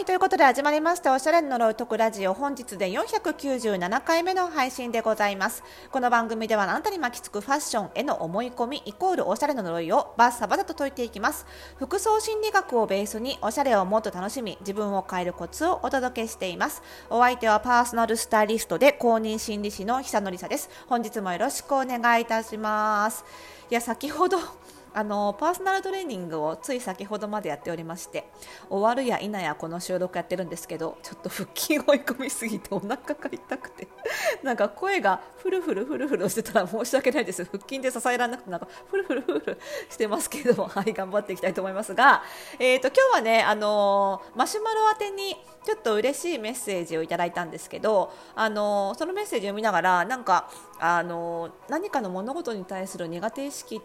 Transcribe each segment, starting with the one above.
はいということで始まりましたおしゃれの呪い解くラジオ本日で497回目の配信でございます。この番組ではあなたに巻きつくファッションへの思い込みイコールおしゃれの呪いをバッサバサと解いていきます。服装心理学をベースにおしゃれをもっと楽しみ自分を変えるコツをお届けしています。お相手はパーソナルスタイリストで公認心理師の久典沙です。本日もよろしくお願いいたします。いや先ほどあのパーソナルトレーニングをつい先ほどまでやっておりまして終わるや否やこの収録やってるんですけどちょっと腹筋追い込みすぎてお腹が痛くて なんか声がフルフルフルフルしてたら申し訳ないです。腹筋で支えられなくてなんかフルフルフルしてますけども はい頑張っていきたいと思いますが、えーと、今日はねあのマシュマロ宛てにちょっと嬉しいメッセージをいただいたんですけどあのそのメッセージを見ながらなんかあの何かの物事に対する苦手意識っ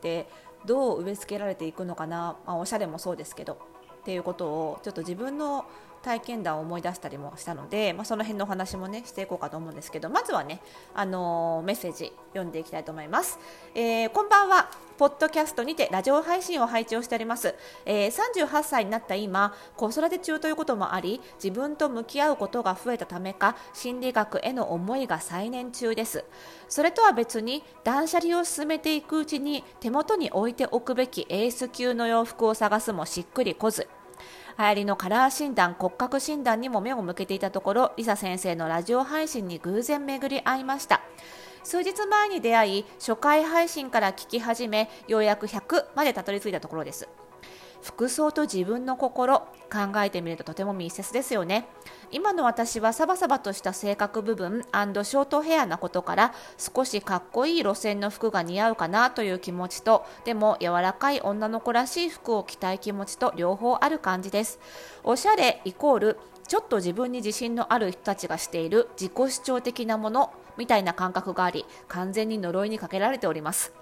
てどう植え付けられていくのかな、まあ、おしゃれもそうですけど。っていうことをちょっと自分の体験談を思い出したりもしたので、まあ、その辺のお話もねしていこうかと思うんですけどまずはね、あのー、メッセージ読んでいきたいと思います、えー、こんばんは。ポッドキャストにてラジオ配信を配置をしております、えー、38歳になった今子育て中ということもあり自分と向き合うことが増えたためか心理学への思いが再燃中です。それとは別に断捨離を進めていくうちに手元に置いておくべきエース級の洋服を探すもしっくりこず。流行りのカラー診断骨格診断にも目を向けていたところリサ先生のラジオ配信に偶然巡り合いました。数日前に出会い初回配信から聞き始めようやく100までたどり着いたところです。服装と自分の心考えてみるととても密接ですよね。今の私はサバサバとした性格部分ショートヘアなことから少しかっこいい路線の服が似合うかなという気持ちとでも柔らかい女の子らしい服を着たい気持ちと両方ある感じです。おしゃれイコールちょっと自分に自信のある人たちがしている自己主張的なものみたいな感覚があり完全に呪いにかけられております。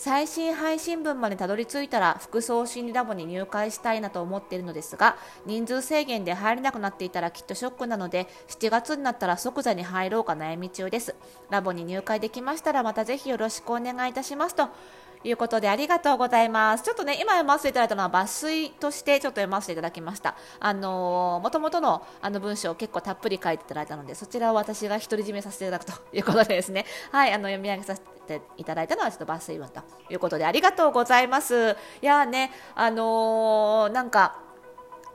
最新配信分までたどり着いたら服装心理ラボに入会したいなと思っているのですが人数制限で入れなくなっていたらきっとショックなので7月になったら即座に入ろうか悩み中ですラボに入会できましたらまたぜひよろしくお願いいたしますということでありがとうございます。ちょっとね、今読ませていただいたのは抜粋としてちょっと読ませていただきました。あのもともとのあの文章を結構たっぷり書いていただいたので、そちらを私が独り占めさせていただくということでですね、はい、あの読み上げさせていただいたのはちょっと抜粋文ということでありがとうございます。いやね、あのー、なんか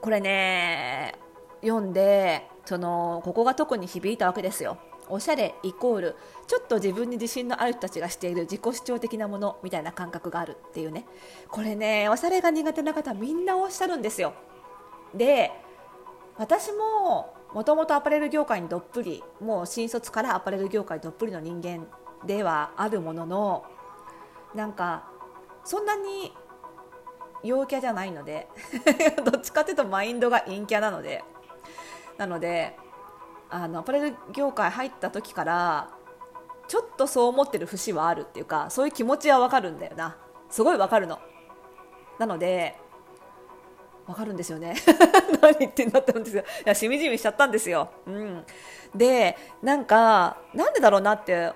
これね読んでそのここが特に響いたわけですよ。おしゃれイコールちょっと自分に自信のある人たちがしている自己主張的なものみたいな感覚があるっていうねこれねおしゃれが苦手な方みんなおっしゃるんですよで私ももともとアパレル業界にどっぷりもう新卒からアパレル業界どっぷりの人間ではあるもののなんかそんなに陽キャじゃないので どっちかというとマインドが陰キャなのでなのであのアパレル業界入った時からちょっとそう思ってる節はあるっていうかそういう気持ちはわかるんだよな。すごいわかるの。なのでわかるんですよね。何言ってんだって思うんですよ。いやしみじみしちゃったんですよ、うん、でなんかなんでだろうなって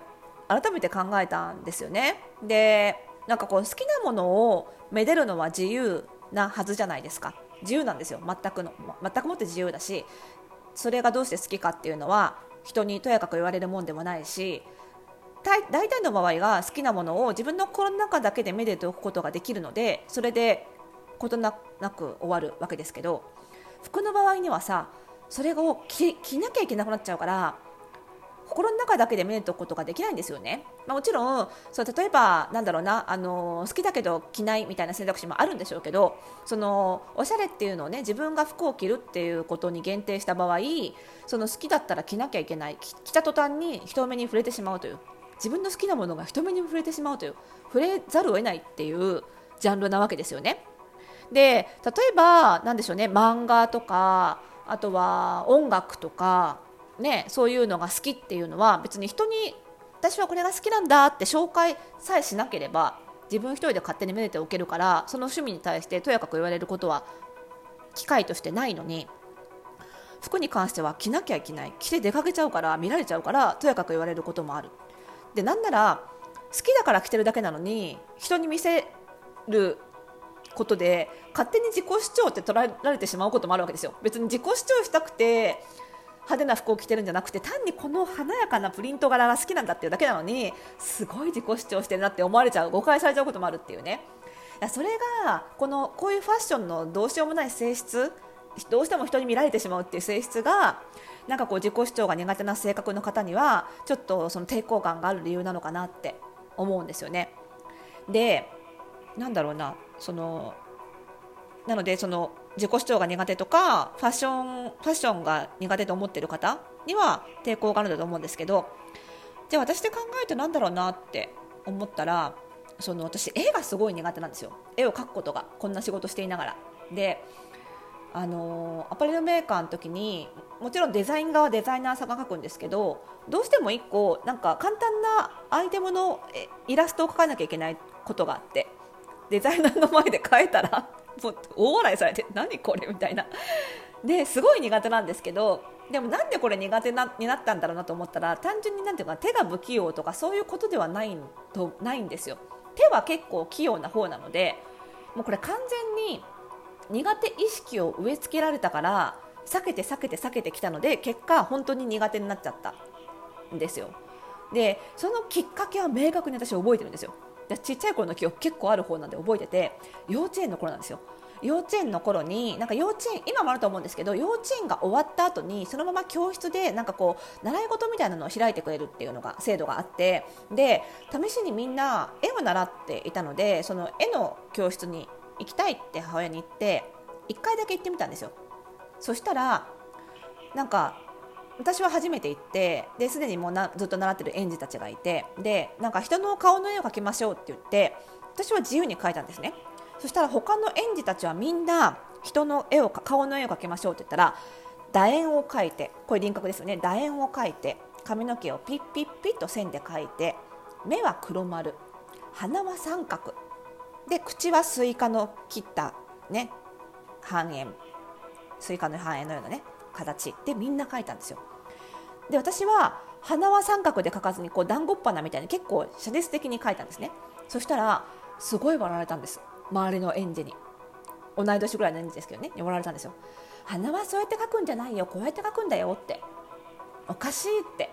改めて考えたんですよね。でなんかこう好きなものをめでるのは自由なはずじゃないですか。自由なんですよ全くの。全くもって自由だしそれがどうして好きかっていうのは人にとやかく言われるもんでもないし大体の場合が好きなものを自分の心の中だけでめでておくことができるのでそれで事なく終わるわけですけど服の場合にはさそれを着なきゃいけなくなっちゃうから心の中だけで見ることができないんですよね、まあ、もちろんそう例えばなんだろうなあの好きだけど着ないみたいな選択肢もあるんでしょうけどそのおしゃれっていうのをね自分が服を着るっていうことに限定した場合その好きだったら着なきゃいけない。着た途端に人目に触れてしまうという。自分の好きなものが人目に触れてしまうという。触れざるを得ないっていうジャンルなわけですよね。で例えば何でしょうね。漫画とかあとは音楽とかね、そういうのが好きっていうのは別に人に私はこれが好きなんだって紹介さえしなければ自分一人で勝手にめでておけるからその趣味に対してとやかく言われることは機会としてないのに服に関しては着なきゃいけない。着て出かけちゃうから見られちゃうからとやかく言われることもある。でなんなら好きだから着てるだけなのに人に見せることで勝手に自己主張って捉えられてしまうこともあるわけですよ。別に自己主張したくて派手な服を着てるんじゃなくて単にこの華やかなプリント柄が好きなんだっていうだけなのにすごい自己主張してるなって思われちゃう誤解されちゃうこともあるっていうねそれがこのこういうファッションのどうしようもない性質どうしても人に見られてしまうっていう性質がなんかこう自己主張が苦手な性格の方にはちょっとその抵抗感がある理由なのかなって思うんですよね。でなんだろうなそのなのでその自己主張が苦手とかファッションファッションが苦手と思っている方には抵抗があるんだと思うんですけどじゃあ私で考えるとなんだろうなって思ったらその私絵がすごい苦手なんですよ。絵を描くことがこんな仕事していながら。であのアパレルメーカーの時にもちろんデザイン側デザイナーさんが描くんですけどどうしても1個なんか簡単なアイテムのイラストを描かなきゃいけないことがあってデザイナーの前で描いたらもう大笑いされて何これみたいな。ですごい苦手なんですけどでもなんでこれ苦手なになったんだろうなと思ったら単純になんていうか手が不器用とかそういうことではないとないんですよ。手は結構器用な方なのでもうこれ完全に苦手意識を植え付けられたから避けて避けて避けてきたので結果本当に苦手になっちゃったんですよ。でそのきっかけは明確に私覚えてるんですよ。ちっちゃい頃の記憶結構ある方なんで覚えてて幼稚園の頃なんですよ。幼稚園の頃になんか幼稚園今もあると思うんですけど幼稚園が終わった後にそのまま教室でなんかこう習い事みたいなのを開いてくれるっていうのが制度があってで試しにみんな絵を習っていたのでその絵の教室に行きたいって母親に言って1回だけ行ってみたんですよ。そしたらなんか私は初めて行ってですでにもうなずっと習ってる園児たちがいてでなんか人の顔の絵を描きましょうって言って私は自由に描いたんですね。そしたら他の園児たちはみんな人の絵を顔の絵を描きましょうって言ったら楕円を描いてこれ輪郭ですよね。楕円を描いて髪の毛をピッピッピッと線で描いて目は黒丸鼻は三角で口はスイカの切ったね半円スイカの半円のようなね形でみんな描いたんですよ。で私は鼻は三角で描かずにこう団子っ鼻みたいに結構写実的に描いたんですね。そしたらすごい笑われたんです。周りの園児に。同い年ぐらいの園児ですけどね笑われたんですよ。鼻はそうやって描くんじゃないよ。こうやって描くんだよって。おかしいって。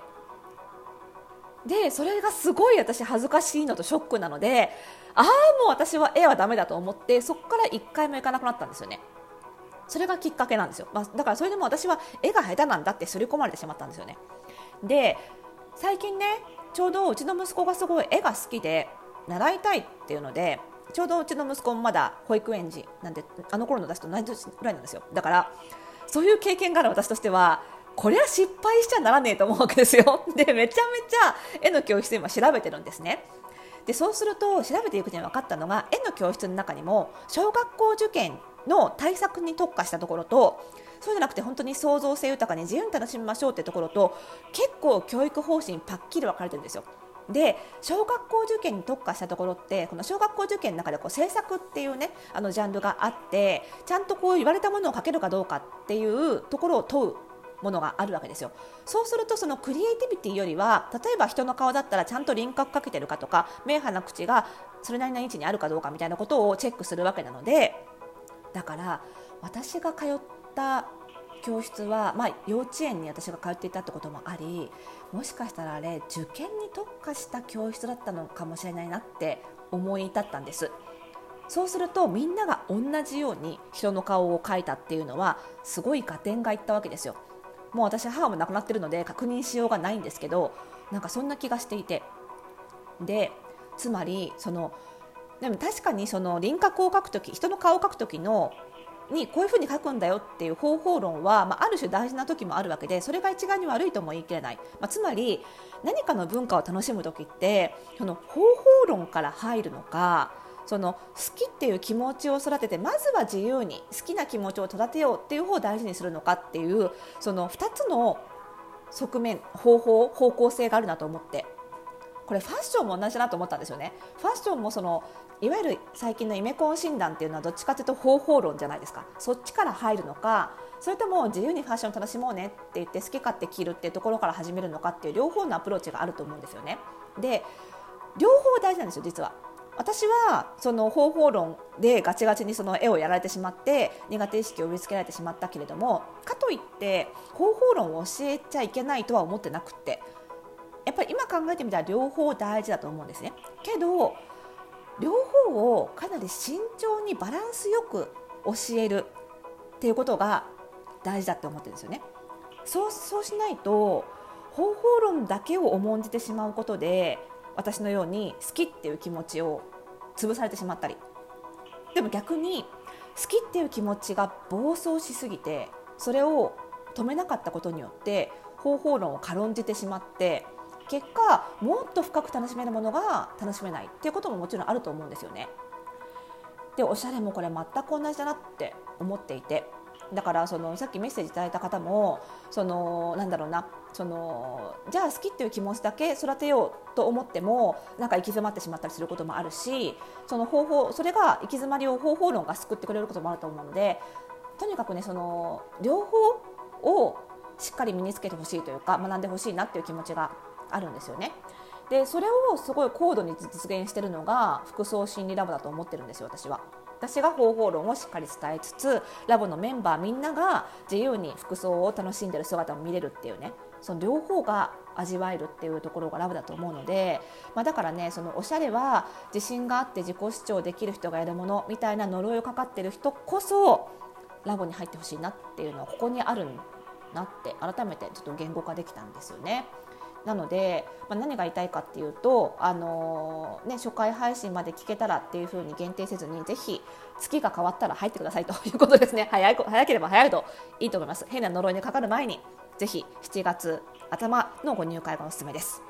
でそれがすごい私恥ずかしいのとショックなのでああもう私は絵はダメだと思ってそこから1回も行かなくなったんですよね。それがきっかけなんですよ、まあ、だからそれでも私は絵が下手なんだって刷り込まれてしまったんですよね。で最近ねちょうどうちの息子がすごい絵が好きで習いたいっていうのでちょうどうちの息子もまだ保育園児なんであの頃の出すと同じ年ぐらいなんですよ。だからそういう経験がある私としてはこれは失敗しちゃならねえと思うわけですよ。でめちゃめちゃ絵の教室今調べてるんですね。でそうすると調べていくうちに分かったのが絵の教室の中にも小学校受験の対策に特化したところとそうじゃなくて本当に創造性豊かに自由に楽しみましょうってところと結構教育方針パッキリ分かれてるんですよ。で小学校受験に特化したところってこの小学校受験の中でこう政策っていうねあのジャンルがあってちゃんとこう言われたものを書けるかどうかっていうところを問うものがあるわけですよそうするとそのクリエイティビティよりは例えば人の顔だったらちゃんと輪郭かけてるかとか目鼻口がそれなりの位置にあるかどうかみたいなことをチェックするわけなのでだから私が通った教室は、まあ、幼稚園に私が通っていたってこともありもしかしたらあれ受験に特化した教室だったのかもしれないなって思い至ったんです。そうするとみんなが同じように人の顔を描いたっていうのはすごい合点がいったわけですよ。もう私母も亡くなってるので確認しようがないんですけどなんかそんな気がしていて。でつまりそのでも確かにその輪郭を描くとき人の顔を描くときのにこういうふうに書くんだよっていう方法論は、まあ、ある種大事な時もあるわけでそれが一概に悪いとも言い切れない、まあ、つまり何かの文化を楽しむ時ってその方法論から入るのかその好きっていう気持ちを育ててまずは自由に好きな気持ちを育てようっていう方を大事にするのかっていうその2つの側面方法方向性があるなと思って。これファッションも同じだと思ったんですよね。ファッションもそのいわゆる最近のイメコン診断っていうのはどっちかというと方法論じゃないですか。そっちから入るのかそれとも自由にファッション楽しもうねって言って好き勝手着るっていうところから始めるのかっていう両方のアプローチがあると思うんですよね。で両方大事なんですよ実は。私はその方法論でガチガチにその絵をやられてしまって苦手意識を植え付けられてしまったけれどもかといって方法論を教えちゃいけないとは思ってなくってぱり今考えてみたら両方大事だと思うんですね。けど両方をかなり慎重にバランスよく教えるっていうことが大事だって思ってるんですよね。そうそうしないと方法論だけを重んじてしまうことで私のように好きっていう気持ちを潰されてしまったりでも逆に好きっていう気持ちが暴走しすぎてそれを止めなかったことによって方法論を軽んじてしまって結果もっと深く楽しめるものが楽しめないっていうことももちろんあると思うんですよね。でおしゃれもこれ全く同じだなって思っていてだからそのさっきメッセージいただいた方もそのなんだろうなそのじゃあ好きっていう気持ちだけ育てようと思ってもなんか行き詰まってしまったりすることもあるしその方法それが行き詰まりを方法論が救ってくれることもあると思うのでとにかくねその両方をしっかり身につけてほしいというか学んでほしいなっていう気持ちがあるんですよね。でそれをすごい高度に実現してるのが服装心理ラボだと思ってるんですよ私は。私が方法論をしっかり伝えつつラボのメンバーみんなが自由に服装を楽しんでる姿を見れるっていうねその両方が味わえるっていうところがラボだと思うので、まあ、だからねそのおしゃれは自信があって自己主張できる人がやるものみたいな呪いをかかってる人こそラボに入ってほしいなっていうのはここにあるなって改めてちょっと言語化できたんですよね。なので、まあ、何が言いたいかっていうと、あのー、ね、初回配信まで聞けたらっていうふうに限定せずにぜひ月が変わったら入ってくださいと。いうことですね。早い早ければ早いといいと思います。変な呪いにかかる前にぜひ7月頭のご入会がおすすめです。